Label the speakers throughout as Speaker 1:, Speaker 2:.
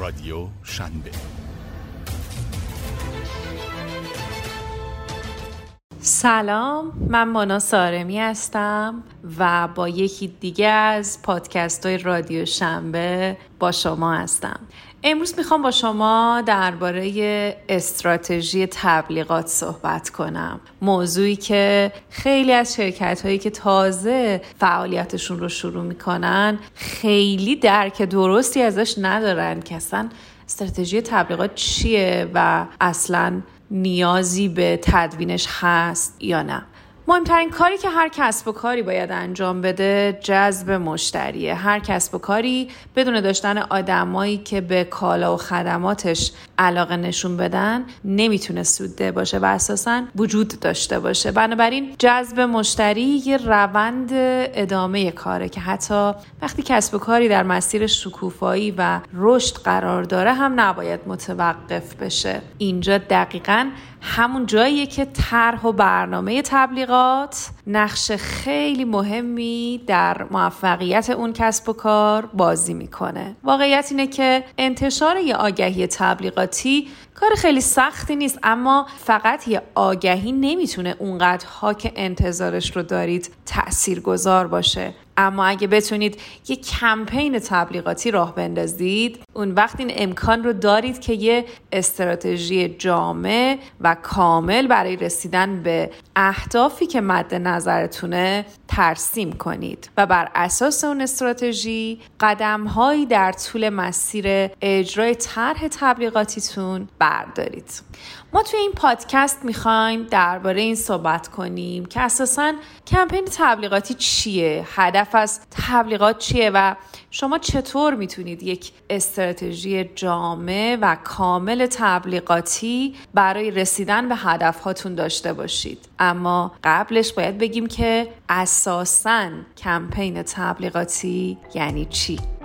Speaker 1: رادیو شنبه.
Speaker 2: سلام من مانا سارمی هستم و با یکی دیگه از پادکست های رادیو شنبه با شما هستم. امروز می‌خوام با شما درباره استراتژی تبلیغات صحبت کنم. موضوعی که خیلی از شرکت هایی که تازه فعالیتشون رو شروع می‌کنن خیلی درک درستی ازش ندارن که اصلا استراتژی تبلیغات چیه و اصلا نیازی به تدوینش هست یا نه. مهمترین کاری که هر کسب و کاری باید انجام بده جذب مشتریه. هر کسب و کاری بدون داشتن آدمایی که به کالا و خدماتش علاقه نشون بدن نمی‌تونه سوده باشه و اساسا وجود داشته باشه. بنابراین جذب مشتری یه روند ادامه کاره که حتی وقتی کسب و کاری در مسیر شکوفایی و رشد قرار داره هم نباید متوقف بشه. اینجا دقیقا همون جاییه که طرح و برنامه تبلیغات نقش خیلی مهمی در موفقیت اون کسب و کار بازی می‌کنه. واقعیت اینه که انتشار یه آگهی تبلیغاتی کار خیلی سختی نیست اما فقط یه آگهی نمی‌تونه اونقدرها که انتظارش رو دارید تأثیر گذار باشه. اما اگه بتونید یه کمپین تبلیغاتی راه بندازید اون وقت این امکان رو دارید که یه استراتژی جامع و کامل برای رسیدن به اهدافی که مد نظرتونه ترسیم کنید. و بر اساس اون استراتژی قدمهایی در طول مسیر اجرای طرح تبلیغاتیتون بردارید. ما توی این پادکست می‌خوایم درباره این صحبت کنیم که اساسا کمپین تبلیغاتی چیه؟ هدف از تبلیغات چیه و شما چطور می‌تونید یک استراتژی جامع و کامل تبلیغاتی برای رسیدن به هدفهاتون داشته باشید؟ اما قبلش باید بگیم که اساسا کمپین تبلیغاتی یعنی چی؟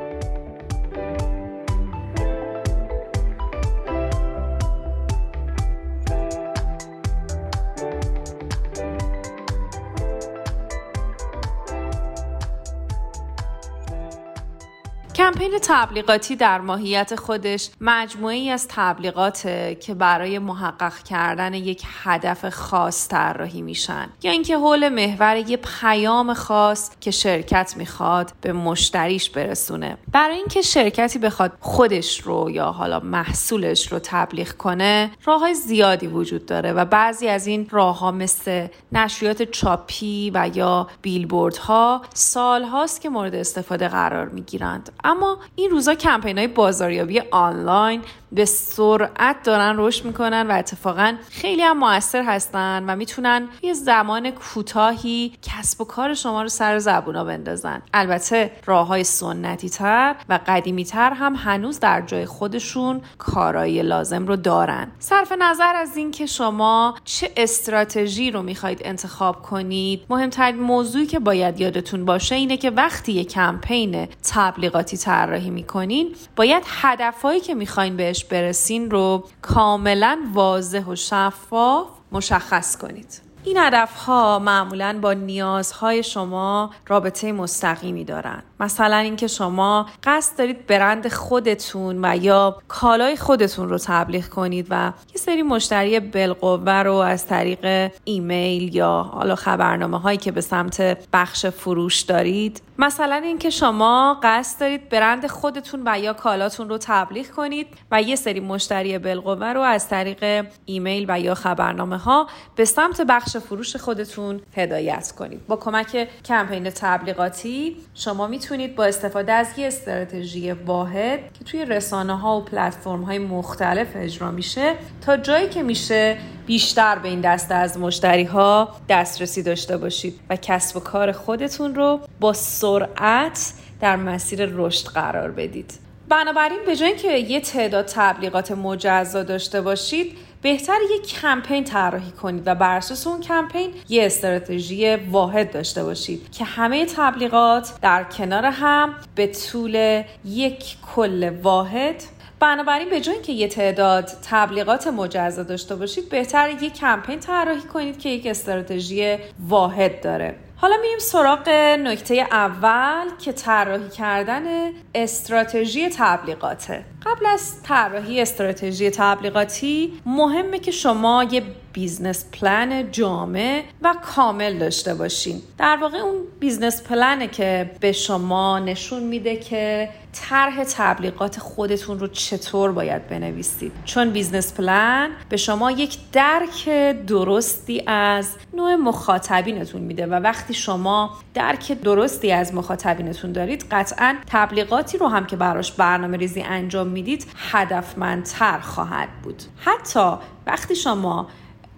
Speaker 2: کمپین تبلیغاتی در ماهیت خودش مجموعه ای از تبلیغاته که برای محقق کردن یک هدف خاص طراحی میشن. یا اینکه حول محور یه پیام خاص که شرکت می‌خواد به مشتریش برسونه. برای اینکه شرکتی بخواد خودش رو یا حالا محصولش رو تبلیغ کنه راه های زیادی وجود داره و بعضی از این راه ها مثل نشریات چاپی و یا بیلبوردها سال هاست که مورد استفاده قرار می‌گیرند. اما این روزا کمپین های بازاریابی آنلاین به سرعت دارن رشد می‌کنن و اتفاقا خیلی هم موثر هستن و می‌تونن یه زمان کوتاهی کسب و کار شما رو سر زبونا بندازن. البته راه های سنتی تر و قدیمی تر هم هنوز در جای خودشون کارایی لازم رو دارن. صرف نظر از اینکه شما چه استراتژی رو می‌خواید انتخاب کنید مهمترین موضوعی که باید یادتون باشه اینه که وقتی یه کمپین تبلیغاتی طراحی می‌کنین باید هدفهایی که می‌خواین بهش برسین رو کاملا واضح و شفاف مشخص کنید این هدف ها معمولا با نیازهای شما رابطه مستقیمی دارند. مثلا اینکه شما قصد دارید برند خودتون و یا کالای خودتون رو تبلیغ کنید و یه سری مشتری بالقوه رو از طریق ایمیل یا حالا خبرنامه هایی که به سمت بخش فروش دارید مثلا اینکه شما قصد دارید برند خودتون و یا کالاتون رو تبلیغ کنید و یه سری مشتری بالقوه رو از طریق ایمیل و یا خبرنامه ها به سمت بخش فروش خودتون هدایت کنید. با کمک کمپین تبلیغاتی شما می‌تونید با استفاده از یه استراتژی واحد که توی رسانه ها و پلتفرم های مختلف اجرا میشه تا جایی که میشه بیشتر به این دسته از مشتری ها دسترسی داشته باشید و کسب و کار خودتون رو با سرعت در مسیر رشد قرار بدید. بنابراین به جای اینکه یه تعداد تبلیغات مجزا داشته باشید بهتر یک کمپین طراحی کنید و بر اساس اون کمپین یه استراتژی واحد داشته باشید که همه تبلیغات در کنار هم به طول یک کل واحد. بنابراین به جای اینکه یه تعداد تبلیغات مجزا داشته باشید بهتر یک کمپین طراحی کنید که یک استراتژی واحد داره. حالا میریم سراغ نکته اول که طراحی کردن استراتژی تبلیغاته. قبل از طراحی استراتژی تبلیغاتی مهمه که شما یه business plan جامع و کامل داشته باشین. در واقع اون business plan ه که به شما نشون میده که طرح تبلیغات خودتون رو چطور باید بنویسید. چون business plan به شما یک درک درستی از نوع مخاطبینتون میده و وقتی شما درک درستی از مخاطبینتون دارید قطعا تبلیغاتی رو هم که براش برنامه ریزی انجام می‌دید هدفمندتر خواهد بود. حتی وقتی شما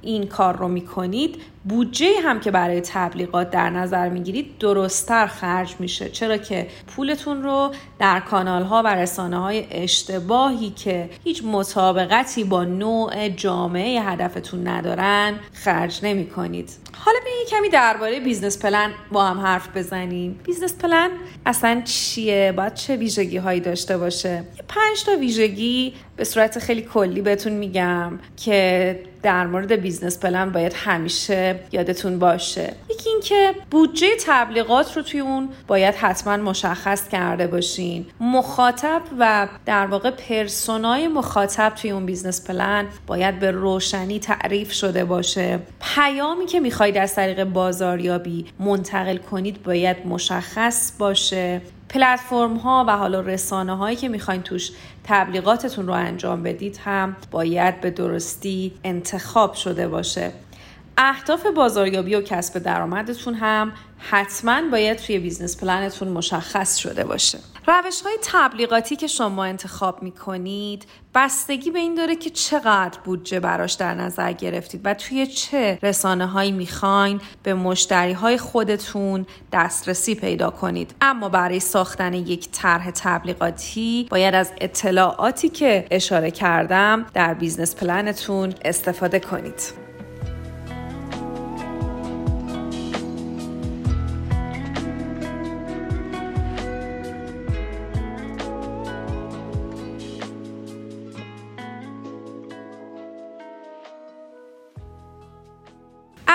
Speaker 2: این کار رو می‌کنید بودجه هم که برای تبلیغات در نظر می‌گیرید درستتر خرج میشه. چرا که پولتون رو در کانال ها و رسانه های اشتباهی که هیچ مطابقتی با نوع جامعه هدفتون ندارن خرج نمی کنید حالا به کمی درباره business plan با هم حرف بزنیم. business plan اصلا چیه؟ باید چه ویژگی هایی داشته باشه؟ یه پنج تا ویژگی به صورت خیلی کلی بهتون میگم که در مورد business plan باید همیشه یادتون باشه. یکی اینکه بودجه تبلیغات رو توی اون باید حتما مشخص کرده باشین. مخاطب و در واقع پرسونای مخاطب توی اون business plan باید به روشنی تعریف شده باشه. پیامی که می‌خواید از طریق بازاریابی منتقل کنید باید مشخص باشه. پلتفرم ها و حالا رسانه هایی که می‌خواین توش تبلیغاتتون رو انجام بدید هم باید به درستی انتخاب شده باشه. اهداف بازاریابی و کسب درآمدتون هم حتما باید توی business plan تون مشخص شده باشه. روش های تبلیغاتی که شما انتخاب می کنید بستگی به این داره که چقدر بودجه براش در نظر گرفتید و توی چه رسانه هایی می‌خواین به مشتری های خودتون دسترسی پیدا کنید. اما برای ساختن یک طرح تبلیغاتی باید از اطلاعاتی که اشاره کردم در business plan تون استفاده کنید.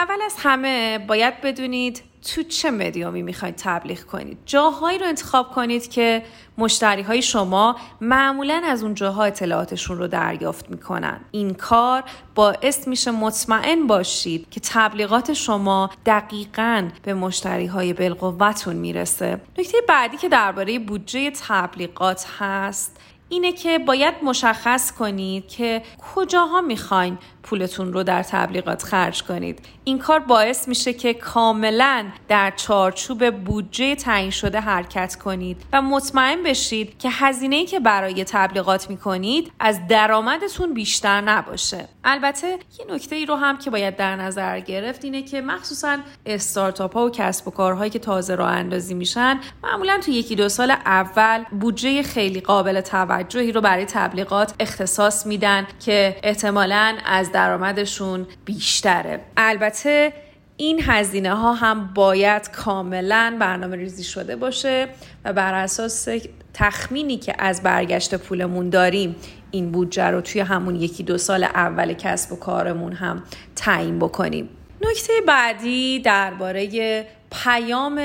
Speaker 2: اول از همه باید بدونید تو چه مدیومی می‌خواید تبلیغ کنید. جاهایی رو انتخاب کنید که مشتری های شما معمولا از اون جاها اطلاعاتشون رو دریافت می‌کنن. این کار باعث میشه مطمئن باشید که تبلیغات شما دقیقا به مشتری های بالقوتون می‌رسه. نکته بعدی که درباره بودجه تبلیغات هست اینه که باید مشخص کنید که کجاها می‌خواین پولتون رو در تبلیغات خرج کنید. این کار باعث میشه که کاملا در چارچوب بودجه تعیین شده حرکت کنید و مطمئن بشید که هزینه که برای تبلیغات می‌کنید از درآمدتون بیشتر نباشه. البته یه نکته ای رو هم که باید در نظر گرفت اینه که مخصوصا استارتاپ ها و کسب و کارهایی که تازه راه اندازی میشن معمولا تو یکی دو سال اول بودجه خیلی قابل توجهی رو برای تبلیغات اختصاص میدن که احتمالا از درآمدشون بیشتره. البته این هزینه ها هم باید کاملا برنامه ریزی شده باشه و بر اساس تخمینی که از برگشت پولمون داریم این بودجه رو توی همون یکی دو سال اول کسب و کارمون هم تعیین بکنیم. نکته بعدی درباره پیام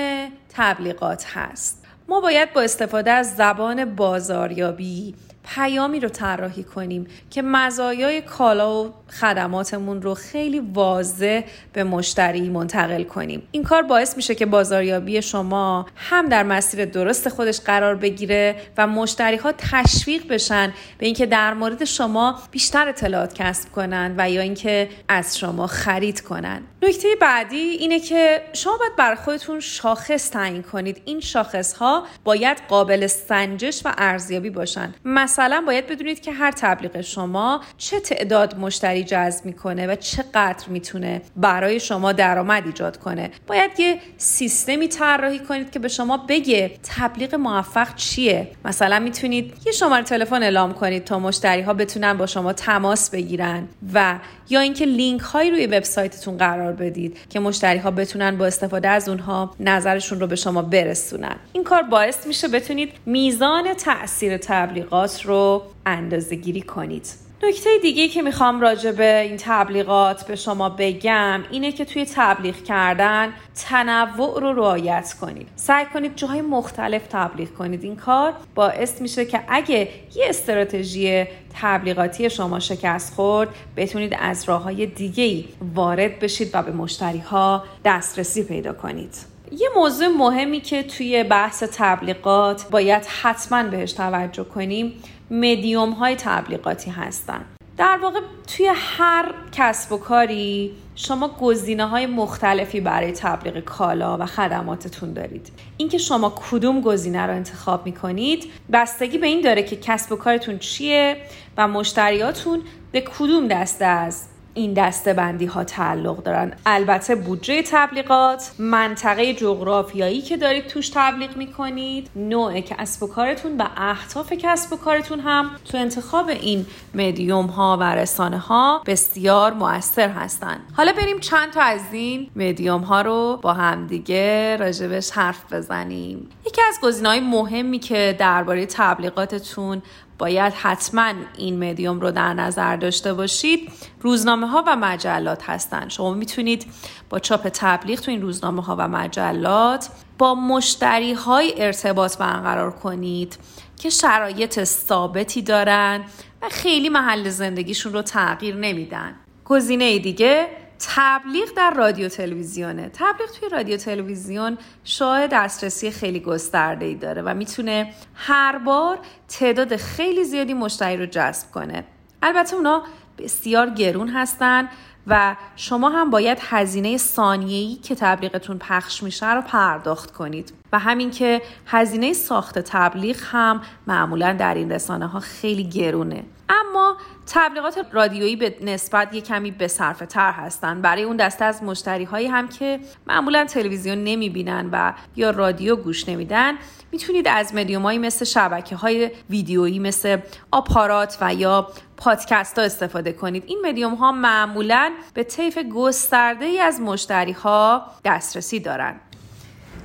Speaker 2: تبلیغات هست. ما باید با استفاده از زبان بازاریابی پیامی رو طراحی کنیم که مزایای کالا و خدماتمون رو خیلی واضح به مشتری منتقل کنیم. این کار باعث میشه که بازاریابی شما هم در مسیر درست خودش قرار بگیره و مشتری ها تشویق بشن به اینکه در مورد شما بیشتر اطلاعات کسب کنن و یا اینکه از شما خرید کنن. نکته بعدی اینه که شما باید بر خودتون شاخص تعیین کنید. این شاخص ها باید قابل سنجش و ارزیابی باشن. مثلا باید بدونید که هر تبلیغ شما چه تعداد مشتری جذب می‌کنه و چقدر می‌تونه برای شما درآمد ایجاد کنه. باید یه سیستمی طراحی کنید که به شما بگه تبلیغ موفق چیه. مثلا می‌تونید یه شماره تلفن اعلام کنید تا مشتری ها بتونن با شما تماس بگیرن و یا اینکه لینک هایی روی وبسایتتون قرار بدید که مشتری ها بتونن با استفاده از اونها نظرشون رو به شما برسونن. این کار باعث میشه بتونید میزان تاثیر تبلیغات رو اندازه گیری کنید. نکته دیگه که می‌خوام راجع به این تبلیغات به شما بگم اینه که توی تبلیغ کردن تنوع رو رعایت کنید. سعی کنید جاهای مختلف تبلیغ کنید. این کار باعث میشه که اگه یه استراتژی تبلیغاتی شما شکست خورد بتونید از راه های دیگه وارد بشید و به مشتری ها دسترسی پیدا کنید. یه موضوع مهمی که توی بحث تبلیغات باید حتما بهش توجه کنیم مدیوم های تبلیغاتی هستن. در واقع توی هر کسب و کاری شما گزینه های مختلفی برای تبلیغ کالا و خدماتتون دارید. اینکه شما کدوم گزینه رو انتخاب می کنید بستگی به این داره که کسب و کارتون چیه و مشتریاتون به کدوم دسته از این دسته بندی ها تعلق دارن. البته بودجه تبلیغات منطقه جغرافیایی که دارید توش تبلیغ می‌کنید نوع کسب و کارتون و اهداف کسب و کارتون هم تو انتخاب این مدیوم ها و رسانه ها بسیار موثر هستن. حالا بریم چند تا از این مدیوم ها رو با همدیگه راجبش حرف بزنیم. یکی از گزینه های مهمی که درباره تبلیغاتتون باید حتما این مدیوم رو در نظر داشته باشید. روزنامه ها و مجلات هستند شما می‌تونید با چاپ تبلیغ تو این روزنامه ها و مجلات با مشتری های ارتباط برقرار کنید که شرایط ثابتی دارن و خیلی محل زندگیشون رو تغییر نمیدن. گزینه دیگه تبلیغ در رادیو تلویزیونه. تبلیغ توی رادیو تلویزیون شاه دسترسی خیلی گسترده ای داره و می‌تونه هر بار تعداد خیلی زیادی مشتری رو جذب کنه. البته اونا بسیار گرون هستن و شما هم باید هزینه ثانیه‌ای که تبلیغتون پخش میشه رو پرداخت کنید. و همین که هزینه ساخت تبلیغ هم معمولا در این رسانه ها خیلی گرونه. اما تبلیغات رادیویی به نسبت یه کمی به صرفه تر هستن. برای اون دسته از مشتری هایی هم که معمولا تلویزیون نمی بینن و یا رادیو گوش نمیدن می‌تونید از مدیومایی مثل شبکه های ویدیویی مثل آپارات و یا پادکست ها استفاده کنید. این مدیوم ها معمولا به طیف گسترده ای از مشتری ها دسترسی دارند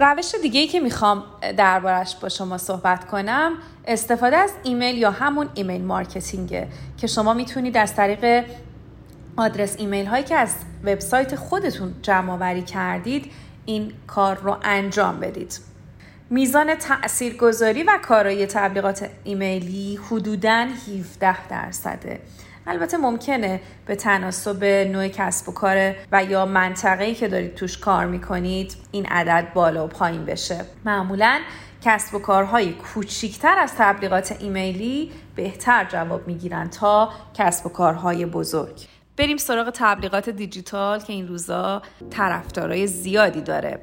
Speaker 2: روش دیگه ای که می‌خوام دربارش با شما صحبت کنم استفاده از ایمیل یا همون email marketing ه که شما می‌تونید از طریق آدرس ایمیل هایی که از وبسایت خودتون جمع آوری کردید این کار رو انجام بدید. میزان تاثیرگذاری و کارایی تبلیغات ایمیلی حدوداً 17 درصده. البته ممکنه به تناسب نوع کسب و کار و یا منطقه‌ای که دارید توش کار می‌کنید این عدد بالا و پایین بشه. معمولا کسب و کارهای کوچیکتر از تبلیغات ایمیلی بهتر جواب می‌گیرن تا کسب و کارهای بزرگ. بریم سراغ تبلیغات دیجیتال که این روزا طرفدارای زیادی داره.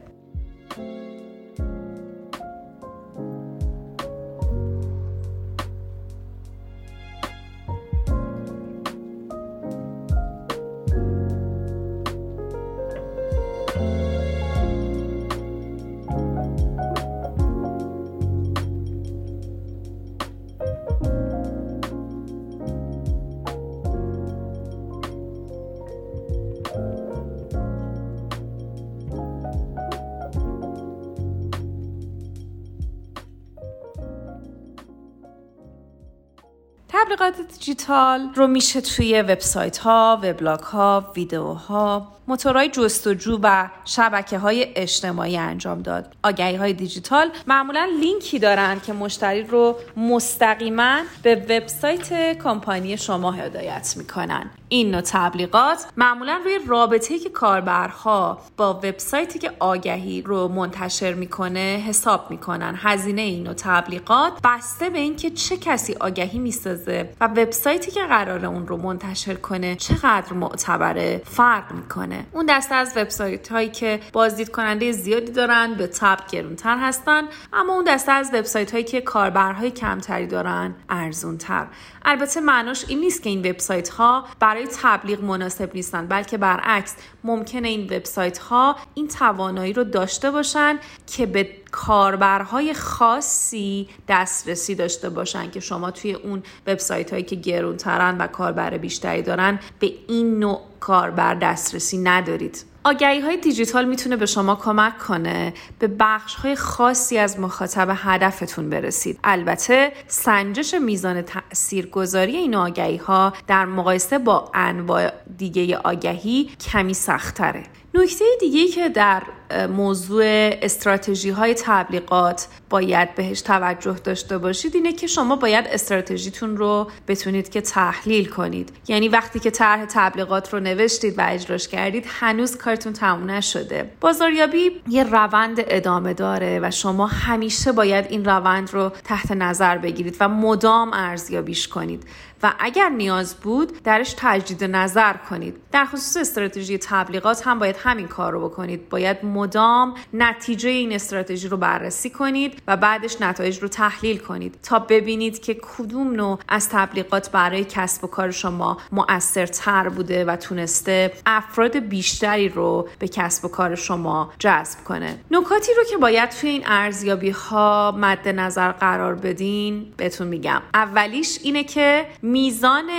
Speaker 2: تبلیغات دیجیتال رو میشه توی وبسایت ها، وبلاگ ها، ویدیوها، موتورهای جستجو و شبکه های اجتماعی انجام داد. آگهی های دیجیتال معمولا لینکی دارن که مشتری رو مستقیما به وبسایت کمپانی شما هدایت می‌کنن. این نوع تبلیغات معمولا روی رابطه که کاربرها با وبسایتی که آگهی رو منتشر می‌کنه حساب می‌کنن. هزینه این نوع تبلیغات بسته به اینکه چه کسی آگهی می‌سازه و وبسایتی که قرار اون رو منتشر کنه چقدر معتبره فرق می‌کنه. اون دسته از وبسایت هایی که بازدید کننده زیادی دارن به تب گرونتر هستن اما اون دسته از وبسایت هایی که کاربرهای کمتری دارن ارزونتر. البته معناش این نیست که این وبسایت ها برای تبلیغ مناسب نیستن بلکه برعکس ممکنه این وبسایت ها این توانایی رو داشته باشن که به کاربرهای خاصی دسترسی داشته باشن که شما توی اون وبسایت هایی که گرونترن و کاربر بیشتری دارن به این نوع کاربر دسترسی ندارید. آگهی های دیجیتال می‌تونه به شما کمک کنه به بخش های خاصی از مخاطب هدفتون برسید. البته سنجش میزان تاثیرگذاری این آگهی ها در مقایسه با انواع دیگه آگهی کمی سختره نکته دیگه که در موضوع استراتژی های تبلیغات باید بهش توجه داشته باشید. اینه که شما باید استراتژیتون رو بتونید که تحلیل کنید. یعنی وقتی که طرح تبلیغات رو نوشتید و اجراش کردید هنوز کارتون تموم نشده. بازاریابی یه روند ادامه داره و شما همیشه باید این روند رو تحت نظر بگیرید و مدام ارزیابیش کنید. و اگر نیاز بود درش تجدید نظر کنید. در خصوص استراتژی تبلیغات هم باید همین کار رو بکنید. باید مدام نتیجه این استراتژی رو بررسی کنید و بعدش نتایج رو تحلیل کنید تا ببینید که کدوم نوع از تبلیغات برای کسب و کار شما مؤثرتر بوده و تونسته افراد بیشتری رو به کسب و کار شما جذب کنه. نکاتی رو که باید توی این ارزیابی ها مد نظر قرار بدین بهتون میگم. اولیش اینه که میزان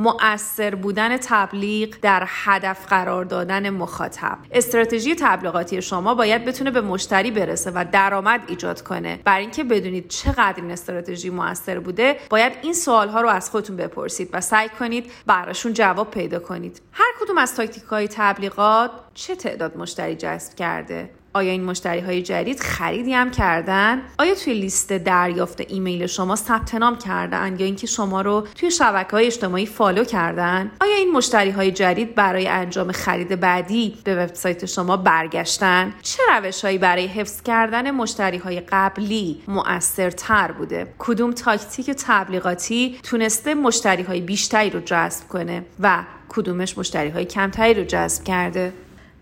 Speaker 2: مؤثر بودن تبلیغ در هدف قرار دادن مخاطب. استراتژی تبلیغاتی شما باید بتونه به مشتری برسه و درآمد ایجاد کنه. برای اینکه بدونید چقدر این استراتژی موثر بوده باید این سوال ها رو از خودتون بپرسید و سعی کنید براشون جواب پیدا کنید. هر کدوم از تاکتیک های تبلیغات چه تعداد مشتری جذب کرده؟ آیا این مشتری های جدید خریدی هم کردن؟ آیا توی لیست دریافت ایمیل شما ثبت نام کردن یا اینکه شما رو توی شبکه های اجتماعی follow کردن؟ آیا این مشتری های جدید برای انجام خرید بعدی به وبسایت شما برگشتن؟ چه روش برای حفظ کردن مشتری های قبلی مؤثرتر بوده؟ کدوم تاکتیک تبلیغاتی تونسته مشتری های بیشتری رو جذب کنه و کدومش مشتری های کمتری رو جذب کرده؟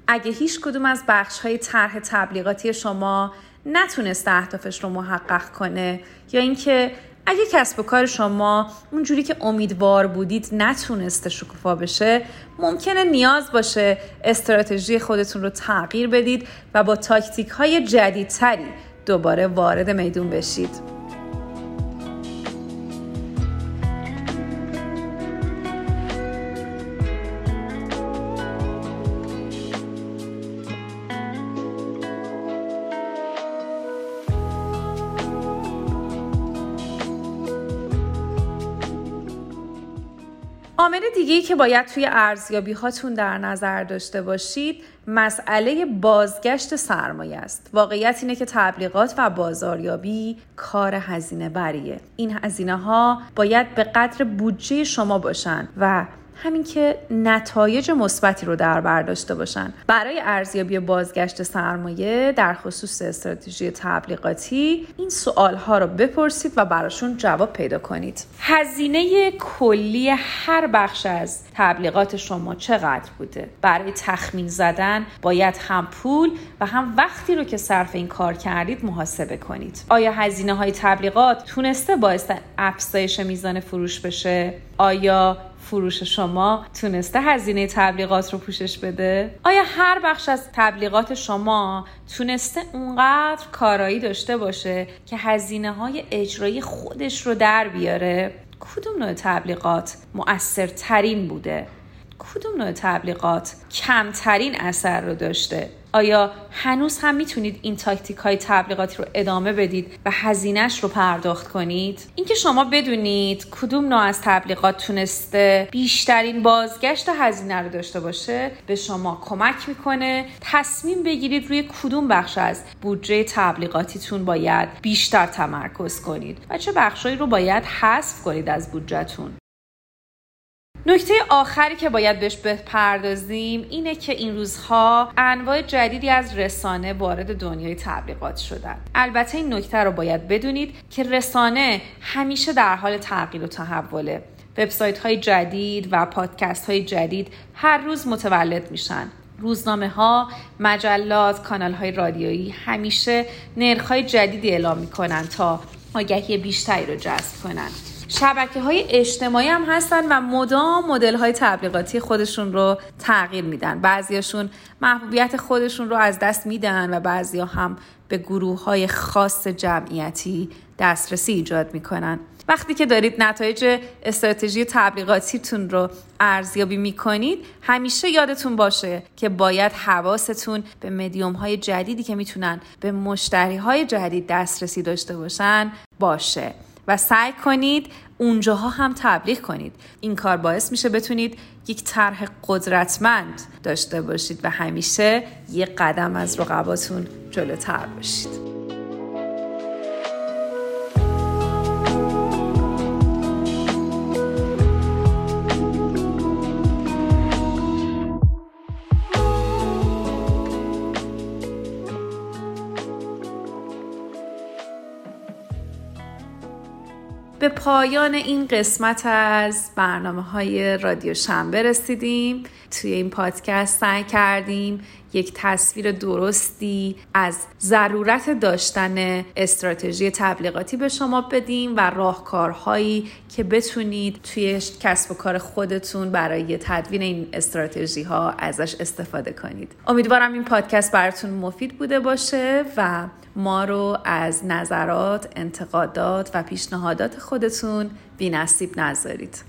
Speaker 2: اگه هیچ کدوم از بخش های طرح تبلیغاتی شما نتونسته اهدافش رو محقق کنه یا اینکه اگه کسب و کار شما اونجوری که امیدوار بودید نتونسته شکوفا بشه ممکنه نیاز باشه استراتژی خودتون رو تغییر بدید و با تاکتیک های جدیدتری دوباره وارد میدون بشید. دیگه که باید توی ارزیابی هاتون در نظر داشته باشید مسئله بازگشت سرمایه است. واقعیت اینه که تبلیغات و بازاریابی کار هزینه بریه این هزینه ها باید به قدر بودجه شما باشن و همین که نتایج مثبتی رو در بر داشته باشن. برای ارزیابی بازگشت سرمایه در خصوص استراتژی تبلیغاتی این سوال ها رو بپرسید و براشون جواب پیدا کنید. هزینه کلی هر بخش از تبلیغات شما چقدر بوده؟ برای تخمین زدن باید هم پول و هم وقتی رو که صرف این کار کردید محاسبه کنید. آیا هزینه های تبلیغات تونسته باعث افزایش میزان فروش بشه؟ آیا فروش شما تونسته هزینه تبلیغات رو پوشش بده؟ آیا هر بخش از تبلیغات شما تونسته اونقدر کارایی داشته باشه که هزینه های اجرایی خودش رو در بیاره؟ کدوم نوع تبلیغات مؤثرترین بوده؟ کدوم نوع تبلیغات کمترین اثر رو داشته؟ آیا هنوز هم می‌تونید این تاکتیک های تبلیغاتی رو ادامه بدید و هزینهش رو پرداخت کنید؟ اینکه شما بدونید کدوم نوع از تبلیغات تونسته بیشترین بازگشت هزینه رو داشته باشه به شما کمک می‌کنه. تصمیم بگیرید روی کدوم بخش از بودجه تبلیغاتیتون باید بیشتر تمرکز کنید و چه بخشهایی رو باید حذف کنید از بودجهتون. نکته آخری که باید بهش بپردازیم اینه که این روزها انواع جدیدی از رسانه وارد دنیای تبلیغات شدن. البته این نکته رو باید بدونید که رسانه همیشه در حال تغییر و تحوله. وبسایت های جدید و پادکست های جدید هر روز متولد میشن. روزنامه ها، مجلات، کانال های رادیویی همیشه نرخ های جدیدی اعلام می‌کنن تا آگهی بیشتری رو جذب کنن. شبکه های اجتماعی هم هستن و مدام مدل های تبلیغاتی خودشون رو تغییر میدن. بعضیاشون محبوبیت خودشون رو از دست میدن و بعضیا هم به گروه های خاص جمعیتی دسترسی ایجاد می‌کنن. وقتی که دارید نتایج استراتژی تبلیغاتیتون رو ارزیابی می‌کنید همیشه یادتون باشه که باید حواستون به مدیوم های جدیدی که می‌تونن به مشتری های جدید دسترسی داشته باشن باشه. و سعی کنید اونجاها هم تبلیغ کنید. این کار باعث میشه بتونید یک طرح قدرتمند داشته باشید و همیشه یک قدم از رقباتون جلوتر باشید. به پایان این قسمت از برنامه های رادیو شنبه رسیدیم. توی این پادکست سعی کردیم یک تصویر درستی از ضرورت داشتن استراتژی تبلیغاتی به شما بدیم و راهکارهایی که بتونید توی کسب و کار خودتون برای تدوین این استراتژی ها ازش استفاده کنید. امیدوارم این پادکست براتون مفید بوده باشه و ما رو از نظرات، انتقادات و پیشنهادات خودتون بی نصیب نذارید.